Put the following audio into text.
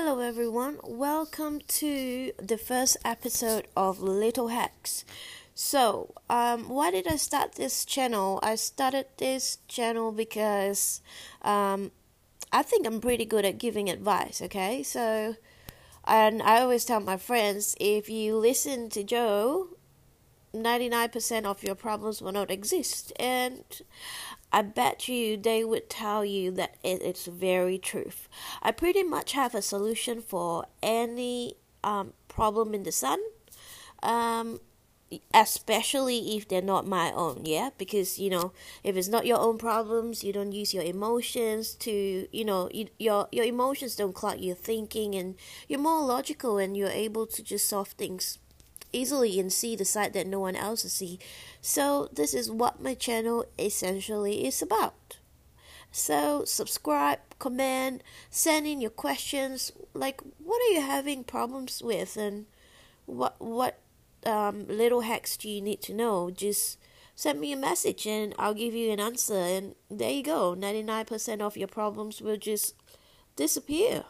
Hello, everyone. Welcome to the first episode of Little Hacks. So, um, why did I start this channel? I started this channel because um, I think I'm pretty good at giving advice, okay? So, and I always tell my friends if you listen to Joe, 99% of your problems will not exist. And I bet you they would tell you that it is very truth. I pretty much have a solution for any um, problem in the sun, um, especially if they're not my own. Yeah, because you know if it's not your own problems, you don't use your emotions to you know you, your your emotions don't cloud your thinking, and you're more logical and you're able to just solve things easily and see the side that no one else is see. So this is what my channel essentially is about. So subscribe, comment, send in your questions. Like, what are you having problems with, and what what um, little hacks do you need to know? Just send me a message, and I'll give you an answer. And there you go. Ninety nine percent of your problems will just disappear.